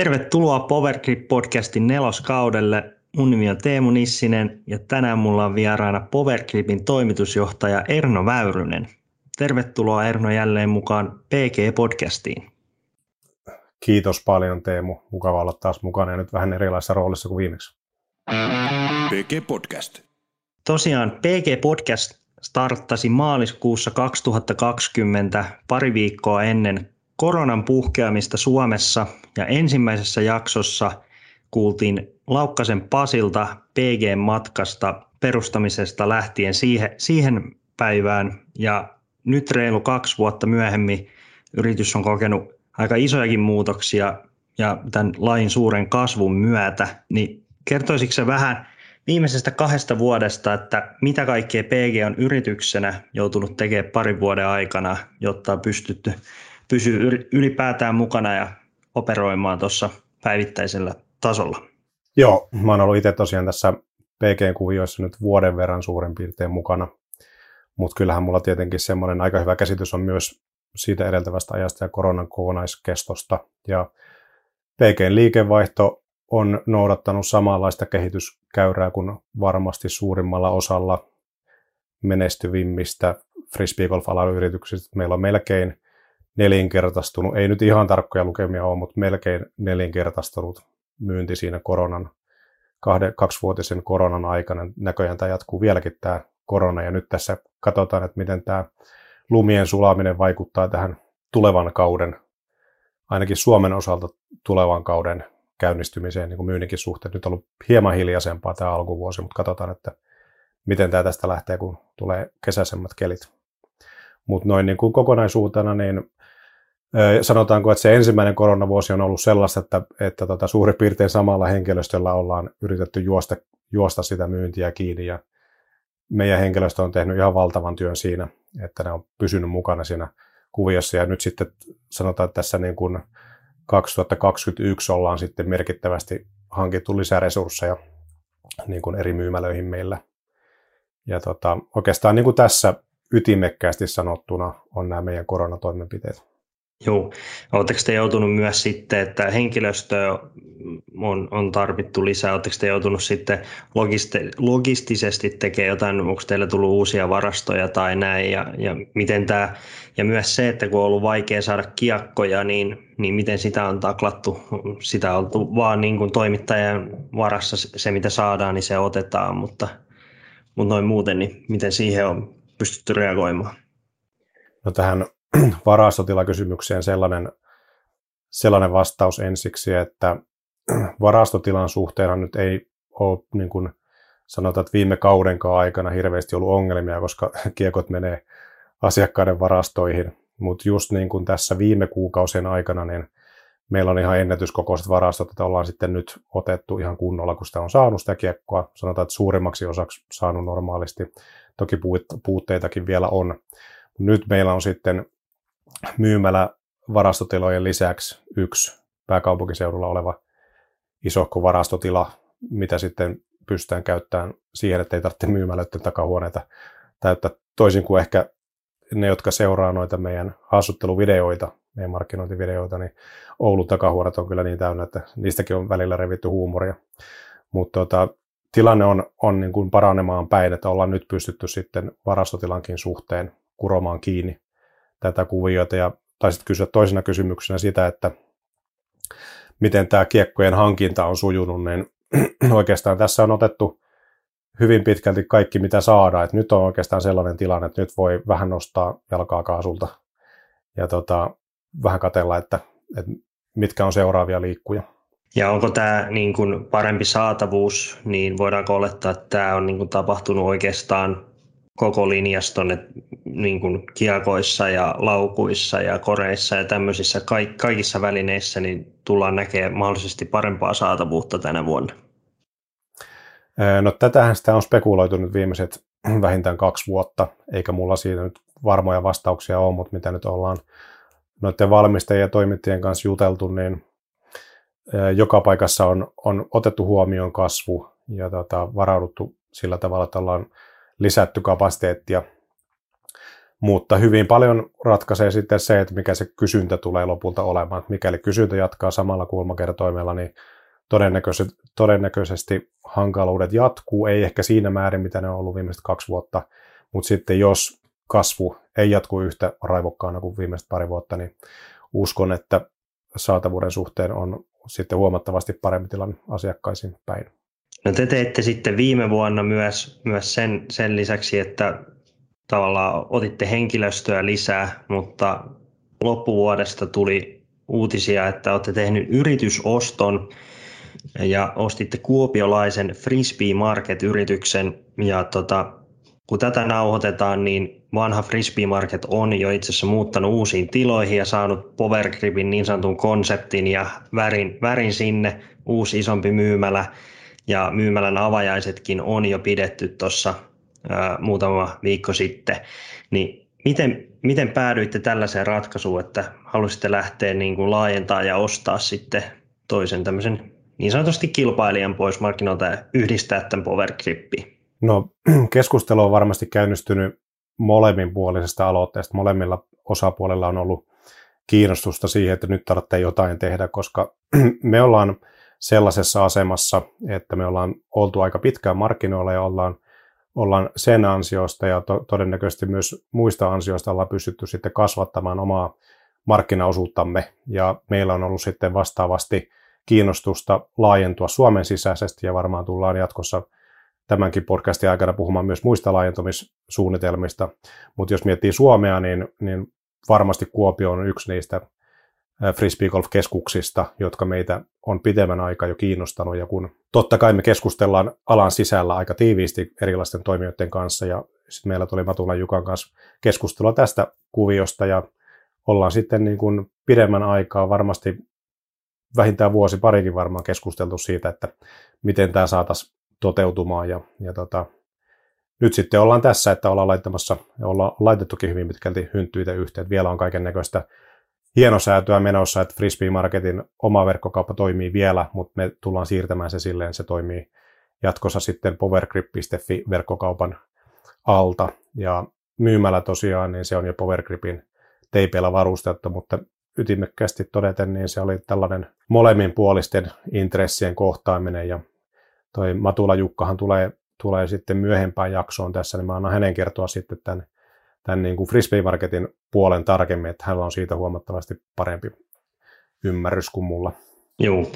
Tervetuloa Powergrip-podcastin neloskaudelle. Mun nimi on Teemu Nissinen ja tänään mulla on vieraana Powergripin toimitusjohtaja Erno Väyrynen. Tervetuloa Erno jälleen mukaan PG-podcastiin. Kiitos paljon Teemu. Mukava olla taas mukana ja nyt vähän erilaisessa roolissa kuin viimeksi. PG Podcast. Tosiaan PG Podcast starttasi maaliskuussa 2020 pari viikkoa ennen koronan puhkeamista Suomessa. Ja ensimmäisessä jaksossa kuultiin Laukkasen Pasilta PG-matkasta perustamisesta lähtien siihen, siihen päivään. Ja nyt reilu kaksi vuotta myöhemmin yritys on kokenut aika isojakin muutoksia ja tämän lain suuren kasvun myötä, niin kertoisitko se vähän viimeisestä kahdesta vuodesta, että mitä kaikkea PG on yrityksenä joutunut tekemään parin vuoden aikana, jotta on pystytty pysyä ylipäätään mukana ja operoimaan tuossa päivittäisellä tasolla? Joo, mä oon ollut itse tosiaan tässä PG-kuvioissa nyt vuoden verran suurin piirtein mukana, mutta kyllähän mulla tietenkin semmoinen aika hyvä käsitys on myös siitä edeltävästä ajasta ja koronan kokonaiskestosta. Ja PGn liikevaihto on noudattanut samanlaista kehityskäyrää kuin varmasti suurimmalla osalla menestyvimmistä frisbeegolf-alan yrityksistä. Meillä on melkein nelinkertaistunut, ei nyt ihan tarkkoja lukemia ole, mutta melkein nelinkertaistunut myynti siinä koronan, kahde, kaksivuotisen koronan aikana. Näköjään tämä jatkuu vieläkin tämä korona ja nyt tässä katsotaan, että miten tämä lumien sulaminen vaikuttaa tähän tulevan kauden, ainakin Suomen osalta tulevan kauden käynnistymiseen niin kuin myynninkin suhteen. Nyt on ollut hieman hiljaisempaa tämä alkuvuosi, mutta katsotaan, että miten tämä tästä lähtee, kun tulee kesäisemmät kelit. Mutta noin niin kuin kokonaisuutena, niin sanotaanko, että se ensimmäinen koronavuosi on ollut sellaista, että, että tota, suurin piirtein samalla henkilöstöllä ollaan yritetty juosta, juosta sitä myyntiä kiinni ja meidän henkilöstö on tehnyt ihan valtavan työn siinä, että ne on pysynyt mukana siinä kuviossa ja nyt sitten sanotaan, että tässä niin kuin 2021 ollaan sitten merkittävästi hankittu lisää resursseja niin kuin eri myymälöihin meillä. Ja tota, oikeastaan niin kuin tässä ytimekkäästi sanottuna on nämä meidän koronatoimenpiteet. Joo. Oletteko te joutunut myös sitten, että henkilöstö on, on tarvittu lisää, oletteko te joutunut sitten logiste, logistisesti tekemään jotain, onko teillä tullut uusia varastoja tai näin, ja, ja miten tämä, ja myös se, että kun on ollut vaikea saada kiekkoja, niin, niin miten sitä on taklattu, sitä on oltu vaan niin kuin toimittajan varassa se, mitä saadaan, niin se otetaan, mutta, mutta noin muuten, niin miten siihen on pystytty reagoimaan? No tähän varastotilakysymykseen sellainen, sellainen vastaus ensiksi, että varastotilan suhteen nyt ei ole niin kuin sanotaan, että viime kaudenkaan aikana hirveästi ollut ongelmia, koska kiekot menee asiakkaiden varastoihin. Mutta just niin kuin tässä viime kuukausien aikana, niin meillä on ihan ennätyskokoiset varastot, että ollaan sitten nyt otettu ihan kunnolla, kun sitä on saanut sitä kiekkoa. Sanotaan, että suurimmaksi osaksi saanut normaalisti. Toki puutteitakin vielä on. Nyt meillä on sitten myymälä varastotilojen lisäksi yksi pääkaupunkiseudulla oleva isohko varastotila, mitä sitten pystytään käyttämään siihen, että ei tarvitse myymälöiden takahuoneita täyttää toisin kuin ehkä ne, jotka seuraa noita meidän hassutteluvideoita, meidän markkinointivideoita, niin Oulun takahuoneet on kyllä niin täynnä, että niistäkin on välillä revitty huumoria. Mutta tota, tilanne on, on niin kuin paranemaan päin, että ollaan nyt pystytty sitten varastotilankin suhteen kuromaan kiinni tätä kuviota ja taisit kysyä toisena kysymyksenä sitä, että miten tämä kiekkojen hankinta on sujunut, niin oikeastaan tässä on otettu hyvin pitkälti kaikki, mitä saadaan. Et nyt on oikeastaan sellainen tilanne, että nyt voi vähän nostaa jalkaa kaasulta ja tota, vähän katella, että, että mitkä on seuraavia liikkuja. Ja onko tämä niin kuin parempi saatavuus, niin voidaanko olettaa, että tämä on niin kuin tapahtunut oikeastaan koko linjaston että niin kuin kiekoissa ja laukuissa ja koreissa ja tämmöisissä kaikissa välineissä niin tullaan näkemään mahdollisesti parempaa saatavuutta tänä vuonna? No tätähän sitä on spekuloitu nyt viimeiset vähintään kaksi vuotta, eikä mulla siitä nyt varmoja vastauksia ole, mutta mitä nyt ollaan noiden valmistajien ja toimittajien kanssa juteltu, niin joka paikassa on, on otettu huomioon kasvu ja tota, varauduttu sillä tavalla, että ollaan lisätty kapasiteettia. Mutta hyvin paljon ratkaisee sitten se, että mikä se kysyntä tulee lopulta olemaan. Mikäli kysyntä jatkaa samalla kulmakertoimella, niin todennäköisesti, todennäköisesti hankaluudet jatkuu, ei ehkä siinä määrin, mitä ne on ollut viimeiset kaksi vuotta, mutta sitten jos kasvu ei jatku yhtä raivokkaana kuin viimeiset pari vuotta, niin uskon, että saatavuuden suhteen on sitten huomattavasti parempi tilanne asiakkaisiin päin. No te teitte sitten viime vuonna myös, myös sen, sen lisäksi, että tavallaan otitte henkilöstöä lisää, mutta loppuvuodesta tuli uutisia, että olette tehnyt yritysoston ja ostitte kuopiolaisen Frisbee Market-yrityksen ja tota, kun tätä nauhoitetaan, niin vanha Frisbee Market on jo itse asiassa muuttanut uusiin tiloihin ja saanut Power Gripin niin sanotun konseptin ja värin, värin sinne, uusi isompi myymälä ja myymälän avajaisetkin on jo pidetty tuossa muutama viikko sitten. Niin miten, miten päädyitte tällaiseen ratkaisuun, että halusitte lähteä niin kuin laajentaa ja ostaa sitten toisen tämmöisen niin sanotusti kilpailijan pois markkinoilta ja yhdistää tämän Power Grippiin? No keskustelu on varmasti käynnistynyt molemminpuolisesta aloitteesta. Molemmilla osapuolilla on ollut kiinnostusta siihen, että nyt tarvitsee jotain tehdä, koska me ollaan sellaisessa asemassa, että me ollaan oltu aika pitkään markkinoilla ja ollaan, ollaan sen ansiosta ja to, todennäköisesti myös muista ansioista ollaan pystytty sitten kasvattamaan omaa markkinaosuuttamme ja meillä on ollut sitten vastaavasti kiinnostusta laajentua Suomen sisäisesti ja varmaan tullaan jatkossa tämänkin podcastin aikana puhumaan myös muista laajentumissuunnitelmista. Mutta jos miettii Suomea, niin, niin varmasti Kuopio on yksi niistä frisbee golf-keskuksista, jotka meitä on pitemmän aikaa jo kiinnostanut. Ja kun totta kai me keskustellaan alan sisällä aika tiiviisti erilaisten toimijoiden kanssa, ja sitten meillä tuli Matula Jukan kanssa keskustelua tästä kuviosta, ja ollaan sitten niin kuin pidemmän aikaa varmasti vähintään vuosi parikin varmaan keskusteltu siitä, että miten tämä saataisiin toteutumaan. Ja, ja tota, nyt sitten ollaan tässä, että ollaan laittamassa, ollaan laitettukin hyvin pitkälti hynttyitä yhteen. Vielä on kaiken näköistä hienosäätöä menossa, että Frisbee Marketin oma verkkokauppa toimii vielä, mutta me tullaan siirtämään se silleen, se toimii jatkossa sitten powergrip.fi verkkokaupan alta. Ja myymällä tosiaan, niin se on jo Powergripin teipeillä varustettu, mutta ytimekkäästi todeten, niin se oli tällainen molemminpuolisten intressien kohtaaminen ja toi Matula Jukkahan tulee, tulee sitten myöhempään jaksoon tässä, niin mä annan hänen kertoa sitten tämän, tämän niin kuin Frisbee Marketin puolen tarkemmin, että hänellä on siitä huomattavasti parempi ymmärrys kuin mulla. Joo,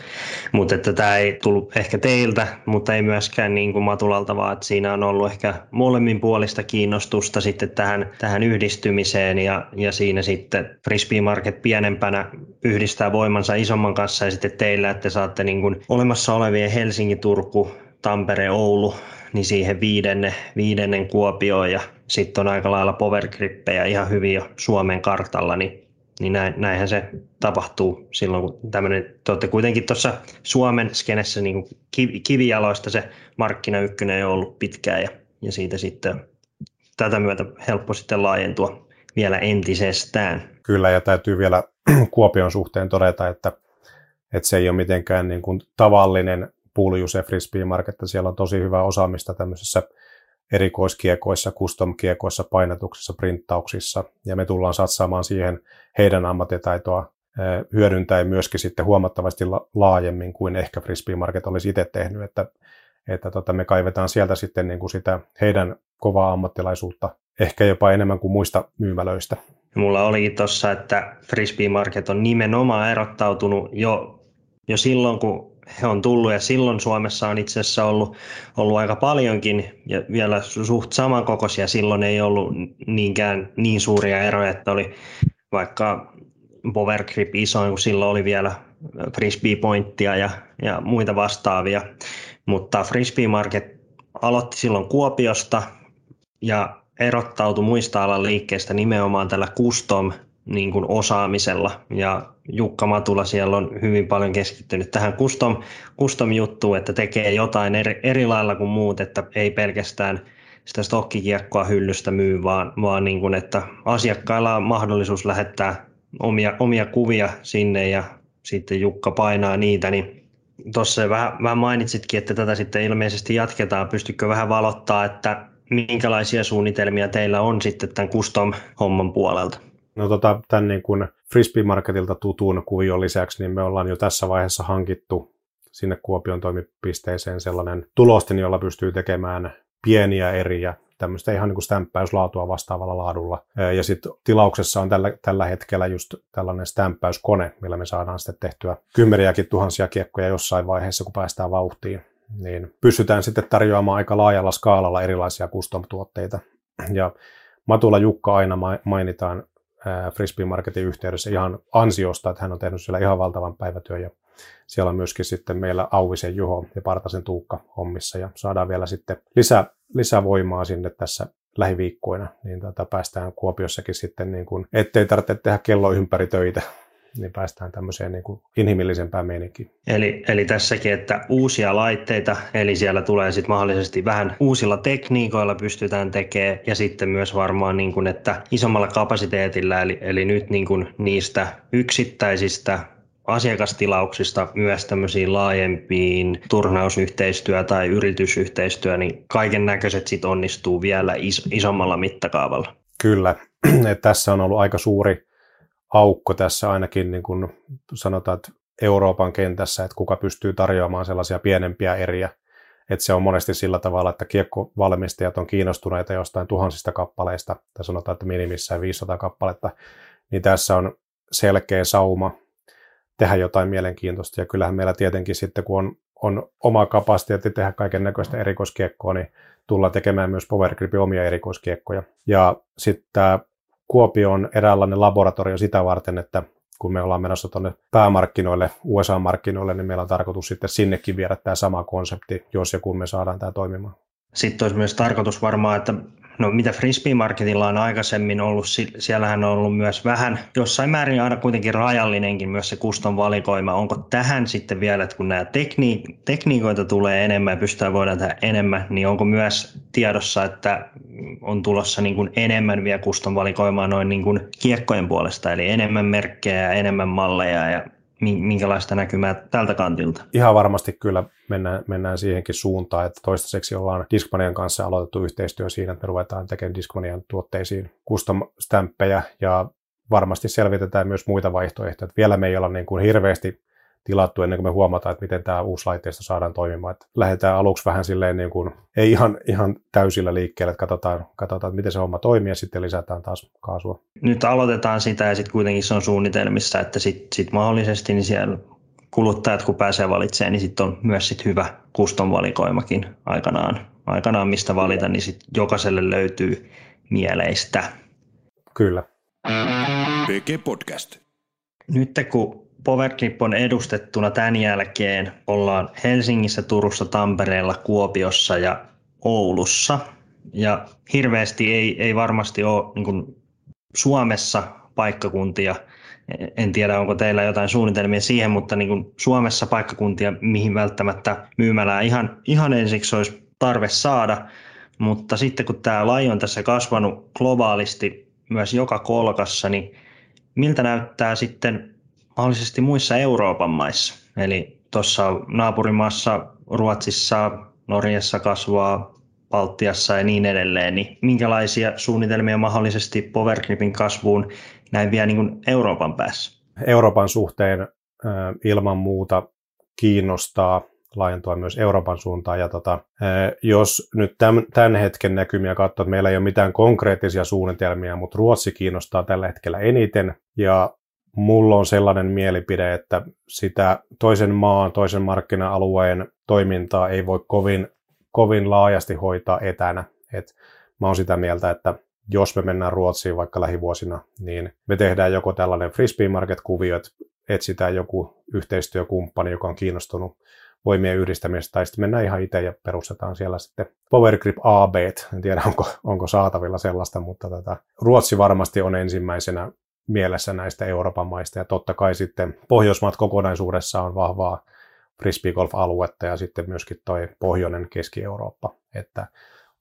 mutta että tämä ei tullut ehkä teiltä, mutta ei myöskään niin kuin Matulalta, vaan että siinä on ollut ehkä molemmin puolista kiinnostusta sitten tähän, tähän yhdistymiseen ja, ja siinä sitten Frisbee Market pienempänä yhdistää voimansa isomman kanssa ja sitten teillä, että saatte niin kuin olemassa olevien Helsinki, Turku, Tampere, Oulu, niin siihen viidenne, viidennen Kuopioon ja sitten on aika lailla powergrippejä ihan hyvin jo Suomen kartalla, niin niin näin, näinhän se tapahtuu silloin, kun tämmöinen, te olette kuitenkin tuossa Suomen skenessä niin kuin kivijaloista se markkina ykkönen on ollut pitkään ja, ja siitä sitten tätä myötä helppo sitten laajentua vielä entisestään. Kyllä, ja täytyy vielä Kuopion suhteen todeta, että, että se ei ole mitenkään niin kuin tavallinen puljus ja frisbee market, siellä on tosi hyvää osaamista tämmöisessä erikoiskiekoissa, custom-kiekoissa, painatuksissa, printtauksissa, ja me tullaan satsaamaan siihen heidän ammattitaitoa hyödyntäen myöskin sitten huomattavasti laajemmin kuin ehkä Frisbee Market olisi itse tehnyt, että, että tota, me kaivetaan sieltä sitten niin kuin sitä heidän kovaa ammattilaisuutta ehkä jopa enemmän kuin muista myymälöistä. Mulla olikin tuossa, että Frisbee Market on nimenomaan erottautunut jo, jo silloin, kun he on tullut ja silloin Suomessa on itse asiassa ollut, ollut aika paljonkin ja vielä suht samankokoisia. Silloin ei ollut niinkään niin suuria eroja, että oli vaikka Power Grip isoin, kun silloin oli vielä Frisbee Pointtia ja, ja muita vastaavia. Mutta Frisbee Market aloitti silloin Kuopiosta ja erottautui muista alan liikkeistä nimenomaan tällä custom niin kuin osaamisella. Ja Jukka Matula siellä on hyvin paljon keskittynyt tähän custom, custom juttuun, että tekee jotain eri, eri lailla kuin muut, että ei pelkästään sitä stokkikiekkoa hyllystä myy, vaan, vaan niin kuin, että asiakkailla on mahdollisuus lähettää omia, omia kuvia sinne ja sitten Jukka painaa niitä, niin tuossa vähän, vähän mainitsitkin, että tätä sitten ilmeisesti jatketaan. Pystykö vähän valottaa, että minkälaisia suunnitelmia teillä on sitten tämän custom-homman puolelta? No tota, tämän niin kuin Frisbee Marketilta tutun kuvion lisäksi, niin me ollaan jo tässä vaiheessa hankittu sinne Kuopion toimipisteeseen sellainen tulostin, jolla pystyy tekemään pieniä eriä, tämmöistä ihan niin kuin stämppäyslaatua vastaavalla laadulla. Ja sitten tilauksessa on tällä, tällä hetkellä just tällainen stämppäyskone, millä me saadaan sitten tehtyä kymmeniäkin tuhansia kiekkoja jossain vaiheessa, kun päästään vauhtiin. Niin pystytään sitten tarjoamaan aika laajalla skaalalla erilaisia custom-tuotteita. Ja Matula Jukka aina mainitaan Frisbee Marketin yhteydessä ihan ansiosta, että hän on tehnyt siellä ihan valtavan päivätyön ja siellä on myöskin sitten meillä Auvisen Juho ja Partasen Tuukka hommissa ja saadaan vielä sitten lisää, lisävoimaa sinne tässä lähiviikkoina, niin tota päästään Kuopiossakin sitten, niin kuin, ettei tarvitse tehdä kello ympäri töitä, niin päästään tämmöiseen niin kuin inhimillisempään meininkiin. Eli, eli tässäkin, että uusia laitteita, eli siellä tulee sitten mahdollisesti vähän uusilla tekniikoilla pystytään tekemään, ja sitten myös varmaan, niin kuin, että isommalla kapasiteetilla, eli, eli nyt niin kuin niistä yksittäisistä asiakastilauksista myös tämmöisiin laajempiin turnausyhteistyö- tai yritysyhteistyö, niin kaiken näköiset sitten onnistuu vielä is- isommalla mittakaavalla. Kyllä, tässä on ollut aika suuri aukko tässä ainakin niin kuin sanotaan, että Euroopan kentässä, että kuka pystyy tarjoamaan sellaisia pienempiä eriä. Että se on monesti sillä tavalla, että kiekkovalmistajat on kiinnostuneita jostain tuhansista kappaleista, tai sanotaan, että minimissään 500 kappaletta, niin tässä on selkeä sauma tehdä jotain mielenkiintoista. Ja kyllähän meillä tietenkin sitten, kun on, on oma kapasiteetti tehdä kaiken näköistä erikoiskiekkoa, niin tullaan tekemään myös Power omia erikoiskiekkoja. Ja sitten tämä Kuopio on eräänlainen laboratorio sitä varten, että kun me ollaan menossa tuonne päämarkkinoille, USA-markkinoille, niin meillä on tarkoitus sitten sinnekin viedä tämä sama konsepti, jos ja kun me saadaan tämä toimimaan. Sitten olisi myös tarkoitus varmaan, että No mitä Frisbee Marketilla on aikaisemmin ollut, siellähän on ollut myös vähän, jossain määrin aina kuitenkin rajallinenkin myös se kuston valikoima. Onko tähän sitten vielä, että kun nämä tekniik- tekniikoita tulee enemmän ja pystytään voidaan tehdä enemmän, niin onko myös tiedossa, että on tulossa niin kuin enemmän vielä kuston valikoimaa noin niin kuin kiekkojen puolesta, eli enemmän merkkejä ja enemmän malleja ja minkälaista näkymää tältä kantilta? Ihan varmasti kyllä mennään, mennään siihenkin suuntaan, että toistaiseksi ollaan Discmanian kanssa aloitettu yhteistyö siinä, että me ruvetaan tekemään Discmanian tuotteisiin custom-stämppejä ja varmasti selvitetään myös muita vaihtoehtoja. Että vielä me ei olla niin kuin hirveästi tilattu ennen kuin me huomataan, että miten tämä uusi laitteisto saadaan toimimaan. Että lähdetään aluksi vähän silleen niin kuin, ei ihan, ihan täysillä liikkeelle, että katsotaan, katsotaan, että miten se homma toimii ja sitten lisätään taas kaasua. Nyt aloitetaan sitä ja sitten kuitenkin se on suunnitelmissa, että sitten sit mahdollisesti niin siellä kuluttajat kun pääsee valitsemaan, niin sitten on myös sit hyvä custom valikoimakin aikanaan, aikanaan mistä valita, niin sitten jokaiselle löytyy mieleistä. Kyllä. PG Podcast. Nyt kun Powergrip on edustettuna tämän jälkeen. Ollaan Helsingissä, Turussa, Tampereella, Kuopiossa ja Oulussa. Ja hirveästi ei, ei varmasti ole niin Suomessa paikkakuntia, en tiedä onko teillä jotain suunnitelmia siihen, mutta niin Suomessa paikkakuntia, mihin välttämättä myymälää ihan, ihan ensiksi olisi tarve saada, mutta sitten kun tämä laji on tässä kasvanut globaalisti myös joka kolkassa, niin miltä näyttää sitten mahdollisesti muissa Euroopan maissa. Eli tuossa naapurimaassa Ruotsissa, Norjassa kasvaa, Baltiassa ja niin edelleen, niin minkälaisia suunnitelmia mahdollisesti Powergripin kasvuun näin vielä niin Euroopan päässä? Euroopan suhteen ilman muuta kiinnostaa laajentua myös Euroopan suuntaan. Ja tota, jos nyt tämän, tämän hetken näkymiä katsoo, että meillä ei ole mitään konkreettisia suunnitelmia, mutta Ruotsi kiinnostaa tällä hetkellä eniten. Ja mulla on sellainen mielipide, että sitä toisen maan, toisen markkina-alueen toimintaa ei voi kovin, kovin laajasti hoitaa etänä. Et mä oon sitä mieltä, että jos me mennään Ruotsiin vaikka lähivuosina, niin me tehdään joko tällainen frisbee market-kuvio, että etsitään joku yhteistyökumppani, joka on kiinnostunut voimien yhdistämisestä, tai sitten mennään ihan itse ja perustetaan siellä sitten Power Grip AB, en tiedä onko, onko saatavilla sellaista, mutta tätä, Ruotsi varmasti on ensimmäisenä mielessä näistä Euroopan maista. Ja totta kai sitten Pohjoismaat kokonaisuudessa on vahvaa frisbeegolf-aluetta ja sitten myöskin toi pohjoinen Keski-Eurooppa. Että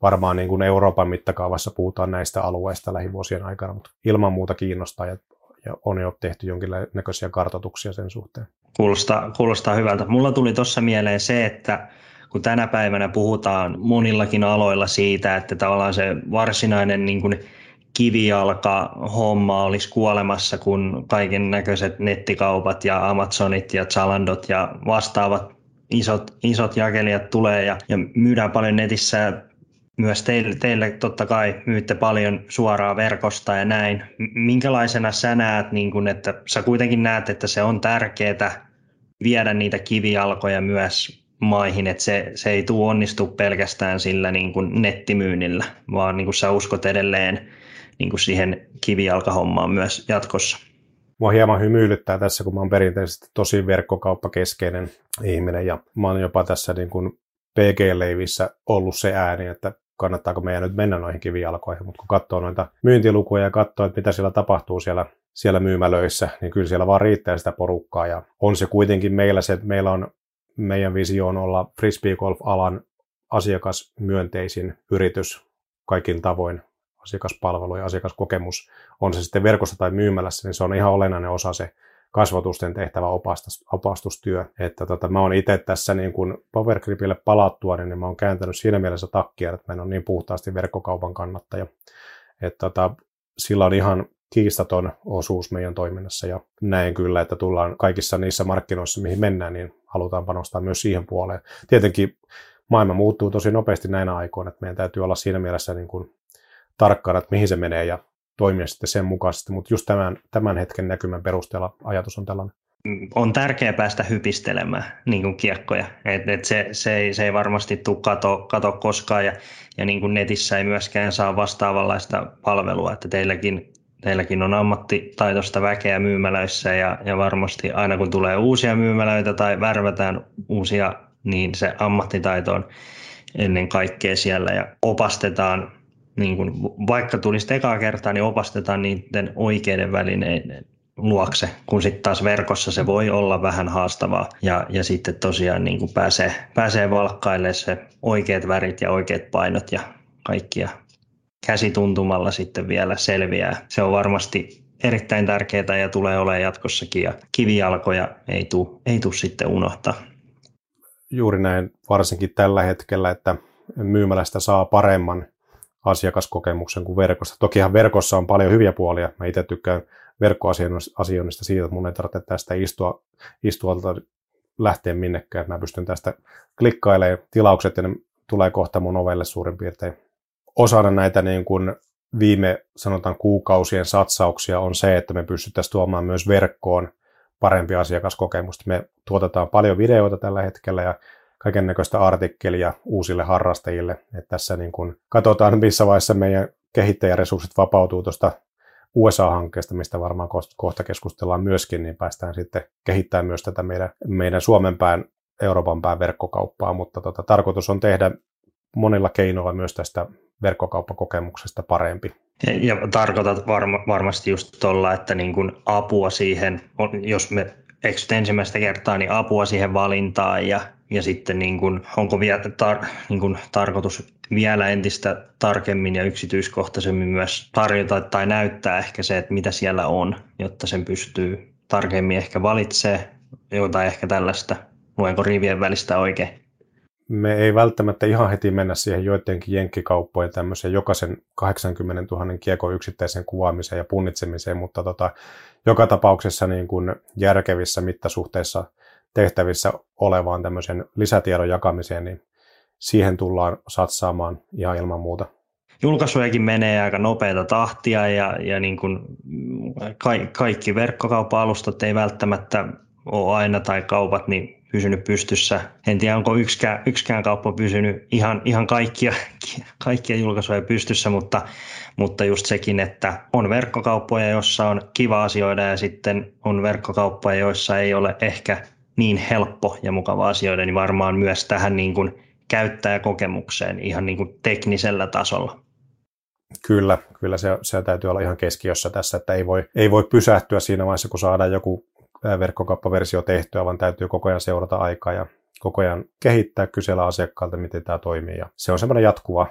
varmaan niin kuin Euroopan mittakaavassa puhutaan näistä alueista lähivuosien aikana, mutta ilman muuta kiinnostaa ja, ja on jo tehty jonkinlaisia kartoituksia sen suhteen. Kuulostaa, kuulostaa hyvältä. Mulla tuli tuossa mieleen se, että kun tänä päivänä puhutaan monillakin aloilla siitä, että tavallaan se varsinainen niin kuin kivijalka homma olisi kuolemassa, kun kaiken näköiset nettikaupat ja Amazonit ja Zalandot ja vastaavat isot, isot jakelijat tulee ja, ja myydään paljon netissä myös teille, teille totta kai myytte paljon suoraa verkosta ja näin. Minkälaisena sä näet, niin kun, että sä kuitenkin näet, että se on tärkeää viedä niitä kivijalkoja myös maihin, että se, se ei tule onnistu pelkästään sillä niin kuin nettimyynnillä, vaan niin kuin sä uskot edelleen niin kuin siihen kivijalkahommaan myös jatkossa. Mua hieman hymyilyttää tässä, kun mä oon perinteisesti tosi verkkokauppakeskeinen ihminen ja mä oon jopa tässä niin kuin PG-leivissä ollut se ääni, että kannattaako meidän nyt mennä noihin kivijalkoihin, mutta kun katsoo noita myyntilukuja ja katsoo, että mitä siellä tapahtuu siellä, siellä myymälöissä, niin kyllä siellä vaan riittää sitä porukkaa. Ja on se kuitenkin meillä se, että meillä on meidän visio on olla frisbee golf-alan asiakasmyönteisin yritys kaikin tavoin asiakaspalvelu ja asiakaskokemus, on se sitten verkossa tai myymälässä, niin se on ihan olennainen osa se kasvatusten tehtävä opastus, opastustyö. Että tota, mä oon itse tässä niin kun Powergripille palattua, niin mä oon kääntänyt siinä mielessä takkia, että mä en ole niin puhtaasti verkkokaupan kannattaja. Että tota, sillä on ihan kiistaton osuus meidän toiminnassa ja näen kyllä, että tullaan kaikissa niissä markkinoissa, mihin mennään, niin halutaan panostaa myös siihen puoleen. Tietenkin maailma muuttuu tosi nopeasti näinä aikoina, että meidän täytyy olla siinä mielessä niin kuin tarkkana, että mihin se menee ja toimia sitten sen mukaisesti, mutta just tämän, tämän hetken näkymän perusteella ajatus on tällainen. On tärkeää päästä hypistelemään niin kuin kiekkoja, et, et se, se, ei, se ei varmasti tule kato, kato koskaan ja, ja niin kuin netissä ei myöskään saa vastaavanlaista palvelua, että teilläkin, teilläkin on ammattitaitoista väkeä myymälöissä ja, ja varmasti aina kun tulee uusia myymälöitä tai värvätään uusia, niin se ammattitaito on ennen kaikkea siellä ja opastetaan niin kuin, vaikka tulisi ekaa kertaa, niin opastetaan niiden oikeiden välineiden luokse, kun sitten taas verkossa se voi olla vähän haastavaa. Ja, ja sitten tosiaan niin kuin pääsee, pääsee valkkailemaan se oikeat värit ja oikeat painot ja kaikkia käsituntumalla sitten vielä selviää. Se on varmasti erittäin tärkeää ja tulee olemaan jatkossakin ja kivijalkoja ei tule ei tuu sitten unohtaa. Juuri näin, varsinkin tällä hetkellä, että myymälästä saa paremman asiakaskokemuksen kuin verkossa. Tokihan verkossa on paljon hyviä puolia. Mä itse tykkään verkkoasioinnista siitä, että mun ei tarvitse tästä istua, istualta lähteä minnekään. Mä pystyn tästä klikkailemaan tilaukset ja ne tulee kohta mun ovelle suurin piirtein. Osana näitä niin kuin viime sanotaan kuukausien satsauksia on se, että me pystyttäisiin tuomaan myös verkkoon parempi asiakaskokemusta. Me tuotetaan paljon videoita tällä hetkellä ja kaiken näköistä artikkelia uusille harrastajille. Että tässä niin kun katsotaan, missä vaiheessa meidän kehittäjäresurssit vapautuu tuosta USA-hankkeesta, mistä varmaan kohta keskustellaan myöskin, niin päästään sitten kehittämään myös tätä meidän, meidän Suomen pään, Euroopan pään verkkokauppaa, mutta tota, tarkoitus on tehdä monilla keinoilla myös tästä verkkokauppakokemuksesta parempi. Ja tarkoitat varma, varmasti just tuolla, että niin kun apua siihen, jos me eksyt ensimmäistä kertaa, niin apua siihen valintaan ja ja sitten niin kuin, onko vielä tar- niin kuin tarkoitus vielä entistä tarkemmin ja yksityiskohtaisemmin myös tarjota tai näyttää ehkä se, että mitä siellä on, jotta sen pystyy tarkemmin ehkä valitsee jotain ehkä tällaista, luenko rivien välistä oikein? Me ei välttämättä ihan heti mennä siihen joidenkin jenkkikauppojen tämmöiseen jokaisen 80 000 kiekon yksittäisen kuvaamiseen ja punnitsemiseen, mutta tota, joka tapauksessa niin kuin järkevissä mittasuhteissa – tehtävissä olevaan tämmöisen lisätiedon jakamiseen, niin siihen tullaan satsaamaan ihan ilman muuta. Julkaisujakin menee aika nopeata tahtia ja, ja niin kuin ka- kaikki verkkokauppa-alustat ei välttämättä ole aina tai kaupat niin pysynyt pystyssä. En tiedä, onko yksikään, yksikään kauppa pysynyt ihan, ihan kaikkia, kaikkia julkaisuja pystyssä, mutta, mutta just sekin, että on verkkokauppoja, joissa on kiva asioida ja sitten on verkkokauppoja, joissa ei ole ehkä niin helppo ja mukava asioida, niin varmaan myös tähän niin kuin käyttäjäkokemukseen ihan niin kuin teknisellä tasolla. Kyllä, kyllä se, se täytyy olla ihan keskiössä tässä, että ei voi, ei voi pysähtyä siinä vaiheessa, kun saadaan joku verkkokauppaversio tehtyä, vaan täytyy koko ajan seurata aikaa ja koko ajan kehittää, kysellä asiakkaalta, miten tämä toimii. Ja se on semmoinen jatkuva,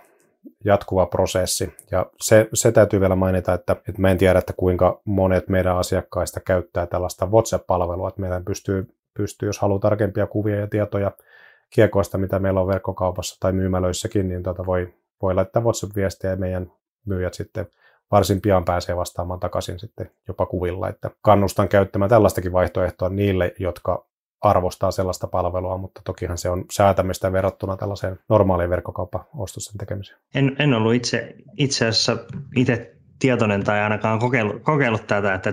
jatkuva prosessi. Ja se, se täytyy vielä mainita, että, että mä en tiedä, että kuinka monet meidän asiakkaista käyttää tällaista WhatsApp-palvelua, että meidän pystyy pystyy, jos haluaa tarkempia kuvia ja tietoja kiekoista, mitä meillä on verkkokaupassa tai myymälöissäkin, niin tota voi, voi laittaa WhatsApp-viestiä ja meidän myyjät sitten varsin pian pääsee vastaamaan takaisin sitten jopa kuvilla, että kannustan käyttämään tällaistakin vaihtoehtoa niille, jotka arvostaa sellaista palvelua, mutta tokihan se on säätämistä verrattuna tällaiseen normaaliin verkkokauppa-ostosten tekemiseen. En, en ollut itse, itse asiassa itse tietoinen tai ainakaan kokeillut, kokeillut tätä, että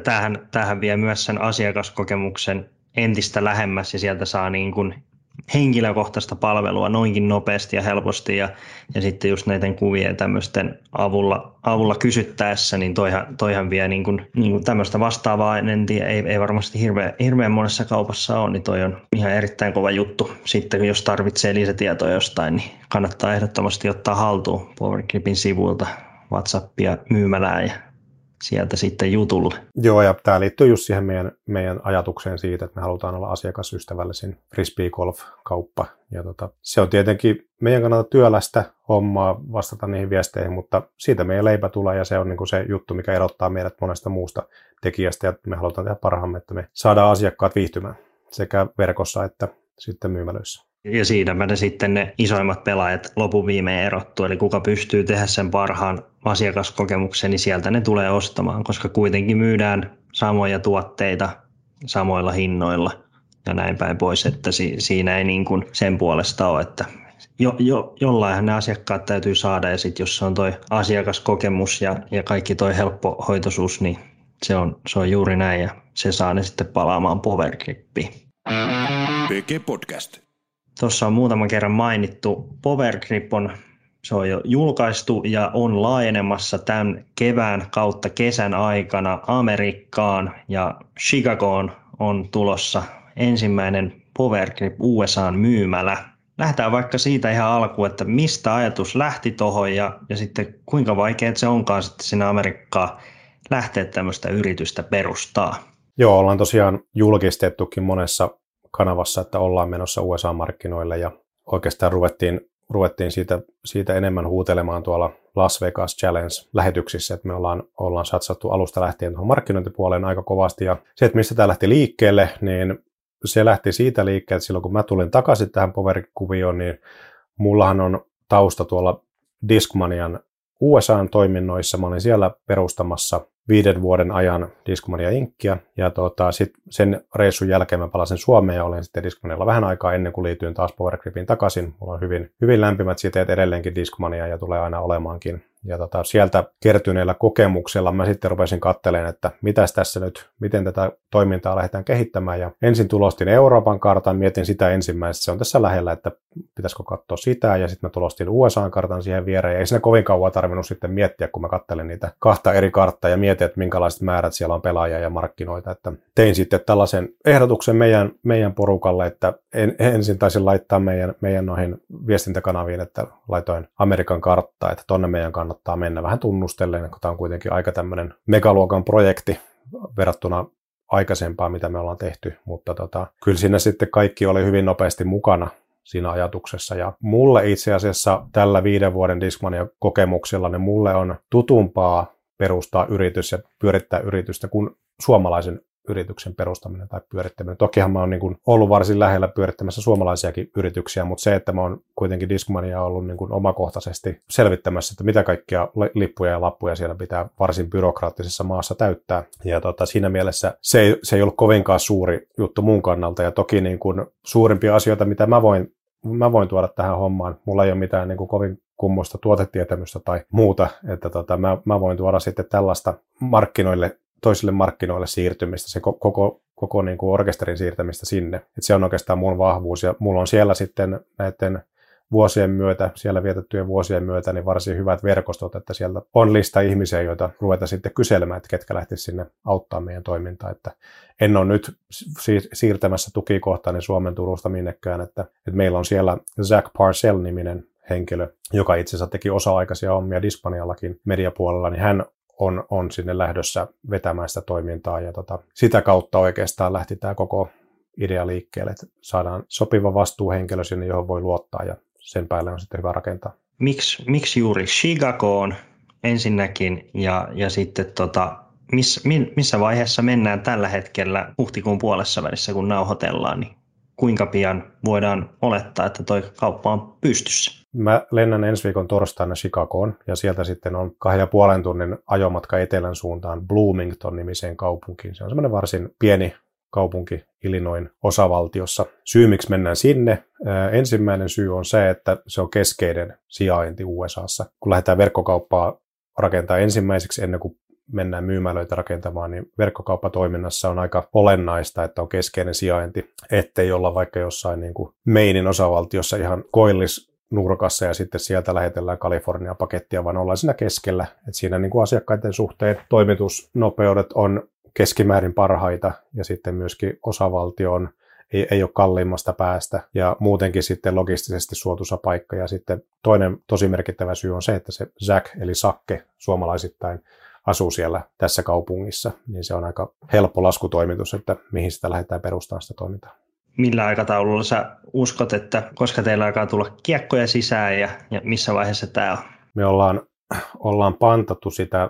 tämähän vie myös sen asiakaskokemuksen entistä lähemmäs ja sieltä saa niin kuin henkilökohtaista palvelua noinkin nopeasti ja helposti ja, ja sitten just näiden kuvien tämmöisten avulla, avulla kysyttäessä, niin toihan, toihan vie niin kuin, niin kuin tämmöistä vastaavaa, en tiedä, ei, ei varmasti hirveän, hirveän monessa kaupassa ole, niin toi on ihan erittäin kova juttu. Sitten jos tarvitsee lisätietoja jostain, niin kannattaa ehdottomasti ottaa haltuun PowerGripin sivuilta WhatsAppia myymälään ja sieltä sitten jutulle. Joo, ja tämä liittyy just siihen meidän, meidän ajatukseen siitä, että me halutaan olla asiakasystävällisin frisbee golf-kauppa. Ja tota, se on tietenkin meidän kannalta työlästä hommaa vastata niihin viesteihin, mutta siitä meidän leipä tulee ja se on niin kuin se juttu, mikä erottaa meidät monesta muusta tekijästä ja me halutaan tehdä parhaamme, että me saadaan asiakkaat viihtymään sekä verkossa että sitten myymälöissä. Ja siinä ne sitten ne isoimmat pelaajat lopun viimein erottuu, eli kuka pystyy tehdä sen parhaan asiakaskokemuksen, niin sieltä ne tulee ostamaan, koska kuitenkin myydään samoja tuotteita samoilla hinnoilla ja näin päin pois, että si- siinä ei niin kuin sen puolesta ole, että jo, jo, jollainhan ne asiakkaat täytyy saada ja sitten jos se on toi asiakaskokemus ja, ja kaikki toi helppohoitoisuus, niin se on, se on juuri näin ja se saa ne sitten palaamaan Powergrippiin. Podcast. Tuossa on muutaman kerran mainittu Powergrip on se on jo julkaistu ja on laajenemassa tämän kevään kautta kesän aikana Amerikkaan ja Chicagoon on tulossa ensimmäinen Powergrip USAn myymälä. Lähdetään vaikka siitä ihan alkuun, että mistä ajatus lähti tuohon ja, ja sitten kuinka vaikeaa se onkaan sitten sinne Amerikkaan lähteä tämmöistä yritystä perustaa. Joo, ollaan tosiaan julkistettukin monessa kanavassa, että ollaan menossa USA-markkinoille ja oikeastaan ruvettiin, ruvettiin siitä, siitä enemmän huutelemaan tuolla Las Vegas Challenge-lähetyksissä, että me ollaan, ollaan satsattu alusta lähtien tuohon markkinointipuoleen aika kovasti. Ja se, että mistä tämä lähti liikkeelle, niin se lähti siitä liikkeelle, että silloin kun mä tulin takaisin tähän Power-kuvioon, niin mullahan on tausta tuolla Discmanian USAn toiminnoissa. Mä olin siellä perustamassa viiden vuoden ajan Discmania Inkkiä, ja tota, sit sen reissun jälkeen mä palasin Suomeen ja olin sitten Discmanialla vähän aikaa ennen kuin liityin taas Powergripin takaisin. Mulla on hyvin, hyvin lämpimät siteet edelleenkin Discmania ja tulee aina olemaankin ja tota, sieltä kertyneellä kokemuksella mä sitten rupesin katselemaan, että mitäs tässä nyt, miten tätä toimintaa lähdetään kehittämään. Ja ensin tulostin Euroopan kartan, mietin sitä ensimmäistä, se on tässä lähellä, että pitäisikö katsoa sitä. Ja sitten mä tulostin USA-kartan siihen viereen. Ja ei siinä kovin kauan tarvinnut sitten miettiä, kun mä katselen niitä kahta eri karttaa ja mietin, että minkälaiset määrät siellä on pelaajia ja markkinoita. Että tein sitten tällaisen ehdotuksen meidän, meidän porukalle, että en, ensin taisin laittaa meidän, meidän noihin viestintäkanaviin, että laitoin Amerikan karttaa, että tonne meidän kannattaa mennä vähän tunnustellen, kun tämä on kuitenkin aika tämmöinen megaluokan projekti verrattuna aikaisempaa, mitä me ollaan tehty, mutta tota, kyllä siinä sitten kaikki oli hyvin nopeasti mukana siinä ajatuksessa. Ja mulle itse asiassa tällä viiden vuoden Discmania kokemuksella, niin mulle on tutumpaa perustaa yritys ja pyörittää yritystä kuin suomalaisen yrityksen perustaminen tai pyörittäminen. Tokihan mä oon niin ollut varsin lähellä pyörittämässä suomalaisiakin yrityksiä, mutta se, että mä oon kuitenkin Discmania ollut niin kuin omakohtaisesti selvittämässä, että mitä kaikkia lippuja ja lappuja siellä pitää varsin byrokraattisessa maassa täyttää. Ja tota, siinä mielessä se ei, se ei ollut kovinkaan suuri juttu mun kannalta. Ja toki niin kuin suurimpia asioita, mitä mä voin mä voin tuoda tähän hommaan. Mulla ei ole mitään niin kuin kovin kummoista tuotetietämystä tai muuta, että tota, mä, mä voin tuoda sitten tällaista markkinoille toisille markkinoille siirtymistä, se koko, koko niin kuin orkesterin siirtämistä sinne. Et se on oikeastaan mun vahvuus ja mulla on siellä sitten näiden vuosien myötä, siellä vietettyjen vuosien myötä, niin varsin hyvät verkostot, että sieltä on lista ihmisiä, joita ruveta sitten kyselemään, että ketkä lähtisivät sinne auttaa meidän toimintaa. Että en ole nyt siirtämässä tukikohtaani niin Suomen Turusta minnekään, että, että meillä on siellä Zach Parcell-niminen henkilö, joka itse asiassa teki osa-aikaisia hommia Dispaniallakin mediapuolella, niin hän on, on sinne lähdössä vetämään sitä toimintaa ja tota, sitä kautta oikeastaan lähti tämä koko idea liikkeelle, että saadaan sopiva vastuuhenkilö sinne, johon voi luottaa ja sen päälle on sitten hyvä rakentaa. Miksi, miksi juuri Chicagoon ensinnäkin ja, ja sitten tota, miss, missä vaiheessa mennään tällä hetkellä huhtikuun puolessa välissä, kun nauhoitellaan, niin kuinka pian voidaan olettaa, että toi kauppa on pystyssä? Mä lennän ensi viikon torstaina Chicagoon ja sieltä sitten on kahden ja puolen tunnin ajomatka etelän suuntaan Bloomington-nimiseen kaupunkiin. Se on semmoinen varsin pieni kaupunki Illinoin osavaltiossa. Syy, miksi mennään sinne, ensimmäinen syy on se, että se on keskeinen sijainti USAssa. Kun lähdetään verkkokauppaa rakentaa ensimmäiseksi ennen kuin mennään myymälöitä rakentamaan, niin verkkokauppatoiminnassa on aika olennaista, että on keskeinen sijainti, ettei olla vaikka jossain niin kuin Mainin osavaltiossa ihan koillis nurkassa ja sitten sieltä lähetellään Kalifornia pakettia, vaan ollaan siinä keskellä. että siinä niin kuin asiakkaiden suhteen toimitusnopeudet on keskimäärin parhaita ja sitten myöskin osavaltio on, ei, ei ole kalliimmasta päästä ja muutenkin sitten logistisesti suotuisa paikka. Ja sitten toinen tosi merkittävä syy on se, että se Zack eli Sakke suomalaisittain asuu siellä tässä kaupungissa, niin se on aika helppo laskutoimitus, että mihin sitä lähdetään perustamaan sitä toimintaa. Millä aikataululla sä uskot, että koska teillä alkaa tulla kiekkoja sisään ja, ja missä vaiheessa tämä on? Me ollaan, ollaan pantattu sitä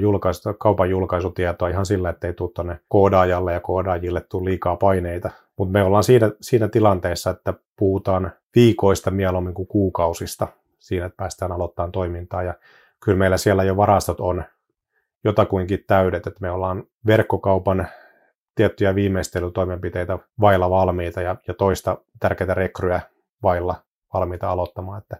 julkaisu, kaupan julkaisutietoa ihan sillä, että ei tule tuonne koodaajalle ja koodaajille tule liikaa paineita. Mutta me ollaan siinä, siinä tilanteessa, että puhutaan viikoista mieluummin kuin kuukausista siinä, että päästään aloittamaan toimintaa. Ja kyllä meillä siellä jo varastot on jotakuinkin täydet, että me ollaan verkkokaupan tiettyjä viimeistelytoimenpiteitä vailla valmiita ja, ja toista tärkeää rekryä vailla valmiita aloittamaan. Että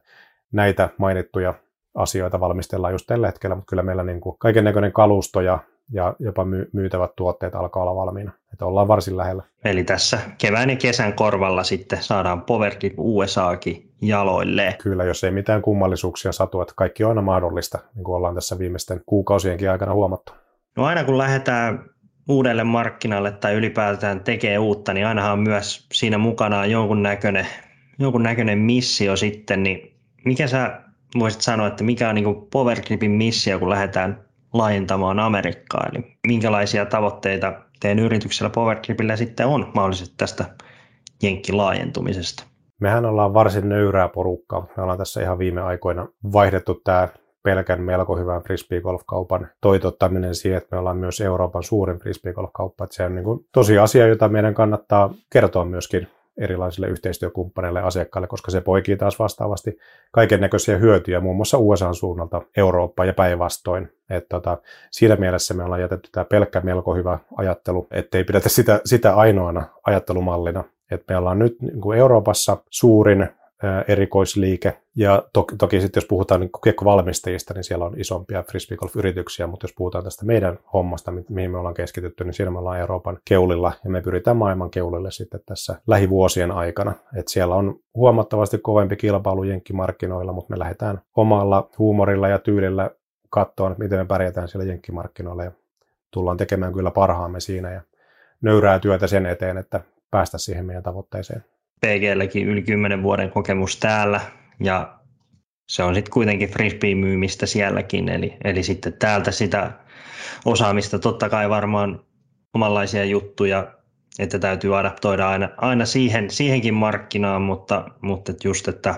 näitä mainittuja asioita valmistellaan just tällä hetkellä, mutta kyllä meillä niin kuin kaiken näköinen kalusto ja, ja jopa my, myytävät tuotteet alkaa olla valmiina. Että ollaan varsin lähellä. Eli tässä kevään ja kesän korvalla sitten saadaan Powergrip USAkin jaloille. Kyllä, jos ei mitään kummallisuuksia satu, että kaikki on aina mahdollista, niin kuin ollaan tässä viimeisten kuukausienkin aikana huomattu. No aina kun lähdetään uudelle markkinalle tai ylipäätään tekee uutta, niin ainahan myös siinä mukana jonkun näköinen, jonkun näköinen missio sitten, niin mikä sä voisit sanoa, että mikä on niin Powergripin missio, kun lähdetään laajentamaan Amerikkaa, eli minkälaisia tavoitteita teidän yrityksellä Powergripillä sitten on mahdollisesti tästä jenkkilaajentumisesta? Mehän ollaan varsin nöyrää porukkaa. Me ollaan tässä ihan viime aikoina vaihdettu tämä pelkän melko hyvän frisbeegolf-kaupan toitottaminen siihen, että me ollaan myös Euroopan suurin frisbeegolf-kauppa. Että se on niin kuin tosi asia, jota meidän kannattaa kertoa myöskin erilaisille yhteistyökumppaneille ja asiakkaille, koska se poikii taas vastaavasti kaiken näköisiä hyötyjä, muun muassa USA suunnalta Eurooppaan ja päinvastoin. Tota, siinä mielessä me ollaan jätetty tämä pelkkä melko hyvä ajattelu, ettei pidetä sitä, sitä ainoana ajattelumallina. Et me ollaan nyt niin kuin Euroopassa suurin erikoisliike. Ja toki, toki sitten jos puhutaan niin kiekkovalmistajista, niin siellä on isompia frisbeegolf-yrityksiä, mutta jos puhutaan tästä meidän hommasta, mihin me ollaan keskitytty, niin siellä me ollaan Euroopan keulilla ja me pyritään maailman keulille sitten tässä lähivuosien aikana. Et siellä on huomattavasti kovempi kilpailu jenkkimarkkinoilla, mutta me lähdetään omalla huumorilla ja tyylillä katsoa, miten me pärjätään siellä jenkkimarkkinoilla ja tullaan tekemään kyllä parhaamme siinä ja nöyrää työtä sen eteen, että päästä siihen meidän tavoitteeseen. PGlläkin yli 10 vuoden kokemus täällä. Ja se on sitten kuitenkin frisbee myymistä sielläkin, eli, eli sitten täältä sitä osaamista totta kai varmaan omanlaisia juttuja, että täytyy adaptoida aina, aina siihen, siihenkin markkinaan, mutta, mutta just, että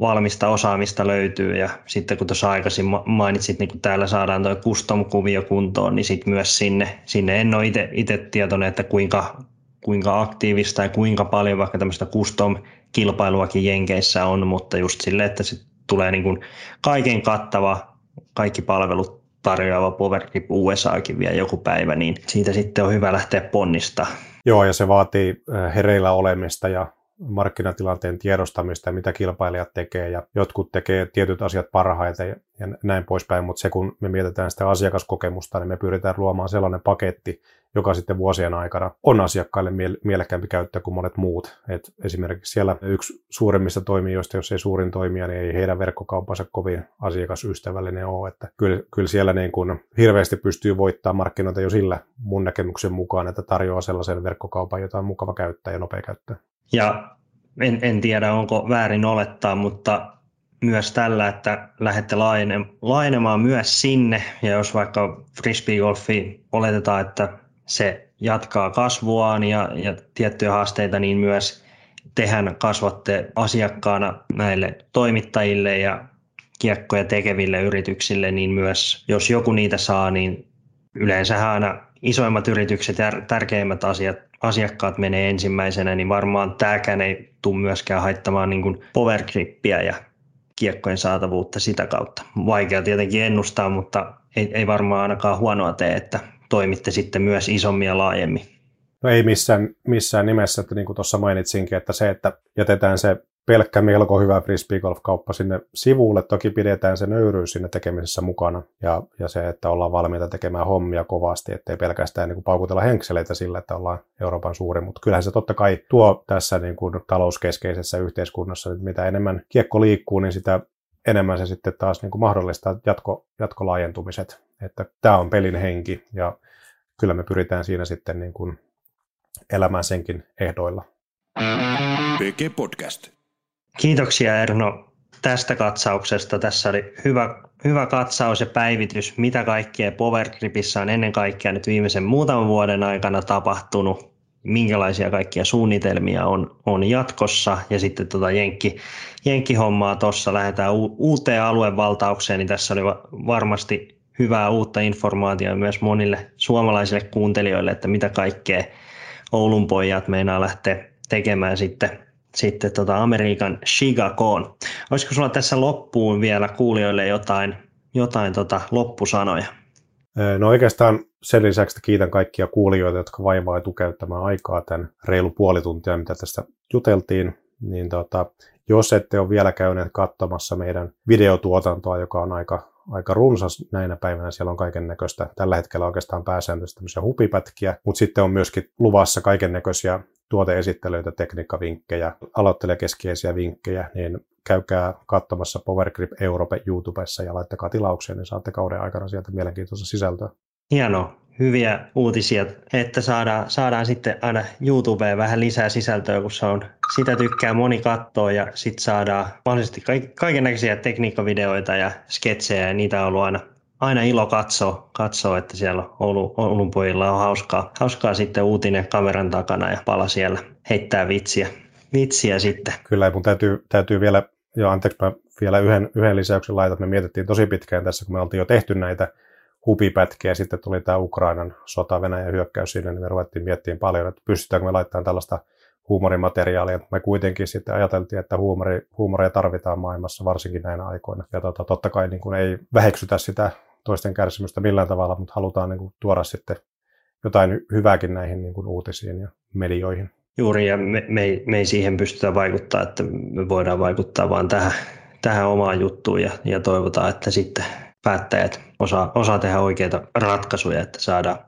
valmista osaamista löytyy. Ja sitten kun tuossa aikaisin mainitsit, niin kun täällä saadaan tuo custom-kuvio kuntoon, niin sitten myös sinne, sinne. En ole itse tietoinen, että kuinka kuinka aktiivista ja kuinka paljon vaikka tämmöistä custom-kilpailuakin Jenkeissä on, mutta just sille, että se tulee niin kuin kaiken kattava, kaikki palvelut tarjoava PowerGrip USAkin vielä joku päivä, niin siitä sitten on hyvä lähteä ponnista. Joo, ja se vaatii äh, hereillä olemista ja markkinatilanteen tiedostamista ja mitä kilpailijat tekee ja jotkut tekee tietyt asiat parhaiten ja, näin poispäin, mutta se kun me mietitään sitä asiakaskokemusta, niin me pyritään luomaan sellainen paketti, joka sitten vuosien aikana on asiakkaille miele- mielekkäämpi käyttää kuin monet muut. Et esimerkiksi siellä yksi suurimmista toimijoista, jos ei suurin toimija, niin ei heidän verkkokaupansa kovin asiakasystävällinen ole. Että kyllä, kyllä siellä niin kuin hirveästi pystyy voittaa markkinoita jo sillä mun näkemyksen mukaan, että tarjoaa sellaisen verkkokaupan, jota on mukava käyttää ja nopea käyttää. Ja en, en tiedä, onko väärin olettaa, mutta myös tällä, että lähdette laajenemaan myös sinne, ja jos vaikka frisbeegolfi oletetaan, että se jatkaa kasvuaan ja, ja tiettyjä haasteita, niin myös tehän kasvatte asiakkaana näille toimittajille ja kiekkoja tekeville yrityksille, niin myös jos joku niitä saa, niin yleensä aina isoimmat yritykset ja tärkeimmät asiat asiakkaat menee ensimmäisenä, niin varmaan tämäkään ei tule myöskään haittamaan niin kuin power grippiä ja kiekkojen saatavuutta sitä kautta. Vaikea tietenkin ennustaa, mutta ei, ei varmaan ainakaan huonoa tee, että toimitte sitten myös isommin ja laajemmin. No ei missään, missään nimessä, että niin kuin tuossa mainitsinkin, että se, että jätetään se pelkkä melko hyvä frisbeegolf-kauppa sinne sivulle. Toki pidetään se nöyryys sinne tekemisessä mukana ja, ja se, että ollaan valmiita tekemään hommia kovasti, ettei pelkästään niin kuin paukutella henkseleitä sillä, että ollaan Euroopan suuri. Mutta kyllähän se totta kai tuo tässä niin kuin talouskeskeisessä yhteiskunnassa, että mitä enemmän kiekko liikkuu, niin sitä enemmän se sitten taas niin kuin mahdollistaa jatko, jatkolaajentumiset. Että tämä on pelin henki ja kyllä me pyritään siinä sitten niin kuin elämään senkin ehdoilla. PG Podcast. Kiitoksia Erno tästä katsauksesta. Tässä oli hyvä, hyvä katsaus ja päivitys, mitä kaikkea Powergripissä on ennen kaikkea nyt viimeisen muutaman vuoden aikana tapahtunut, minkälaisia kaikkia suunnitelmia on, on jatkossa ja sitten tuota Jenkki, Jenkki-hommaa tuossa lähdetään u, uuteen aluevaltaukseen, niin tässä oli varmasti hyvää uutta informaatiota myös monille suomalaisille kuuntelijoille, että mitä kaikkea Oulun pojat meinaa lähteä tekemään sitten sitten tota Amerikan Chicagoon. Olisiko sulla tässä loppuun vielä kuulijoille jotain, jotain tota loppusanoja? No oikeastaan sen lisäksi kiitän kaikkia kuulijoita, jotka vaivaa tukäyttämään aikaa tämän reilu puoli tuntia, mitä tästä juteltiin. Niin tota, jos ette ole vielä käyneet katsomassa meidän videotuotantoa, joka on aika, aika runsas näinä päivinä, siellä on kaiken näköistä. Tällä hetkellä oikeastaan pääsääntöisesti tämmöisiä hupipätkiä, mutta sitten on myöskin luvassa kaiken näköisiä tuoteesittelyitä, tekniikkavinkkejä, aloittelijakeskeisiä vinkkejä, niin käykää katsomassa Power Grip Europe YouTubessa ja laittakaa tilaukseen, niin saatte kauden aikana sieltä mielenkiintoista sisältöä. Hienoa, hyviä uutisia, että saadaan, saadaan sitten aina YouTubeen vähän lisää sisältöä, kun se on, sitä tykkää moni katsoa ja sitten saadaan mahdollisesti kaiken näköisiä tekniikkavideoita ja sketsejä ja niitä on ollut aina aina ilo katsoa, katsoa että siellä Oulu, Oulun pojilla on hauskaa, hauskaa sitten uutinen kameran takana ja pala siellä heittää vitsiä, vitsiä sitten. Kyllä, mun täytyy, täytyy vielä, jo anteeksi mä vielä yhden, yhden lisäyksen laitan, me mietittiin tosi pitkään tässä, kun me oltiin jo tehty näitä hupipätkiä, sitten tuli tämä Ukrainan sota, Venäjän hyökkäys sinne, niin me ruvettiin miettimään paljon, että pystytäänkö me laittamaan tällaista huumorimateriaalia. Me kuitenkin sitten ajateltiin, että huumori, huumoria tarvitaan maailmassa, varsinkin näinä aikoina. Ja tota, totta kai niin kuin ei väheksytä sitä toisten kärsimystä millään tavalla, mutta halutaan niin kuin, tuoda sitten jotain hyvääkin näihin niin kuin, uutisiin ja medioihin. Juuri, ja me, me, me ei siihen pystytä vaikuttaa, että me voidaan vaikuttaa vaan tähän, tähän omaan juttuun ja, ja toivotaan, että sitten päättäjät osaa, osaa tehdä oikeita ratkaisuja, että saadaan,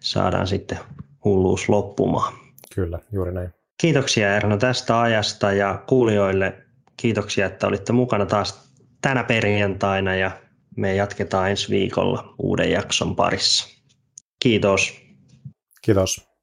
saadaan sitten hulluus loppumaan. Kyllä, juuri näin. Kiitoksia Erno tästä ajasta ja kuulijoille kiitoksia, että olitte mukana taas tänä perjantaina ja me jatketaan ensi viikolla uuden jakson parissa. Kiitos. Kiitos.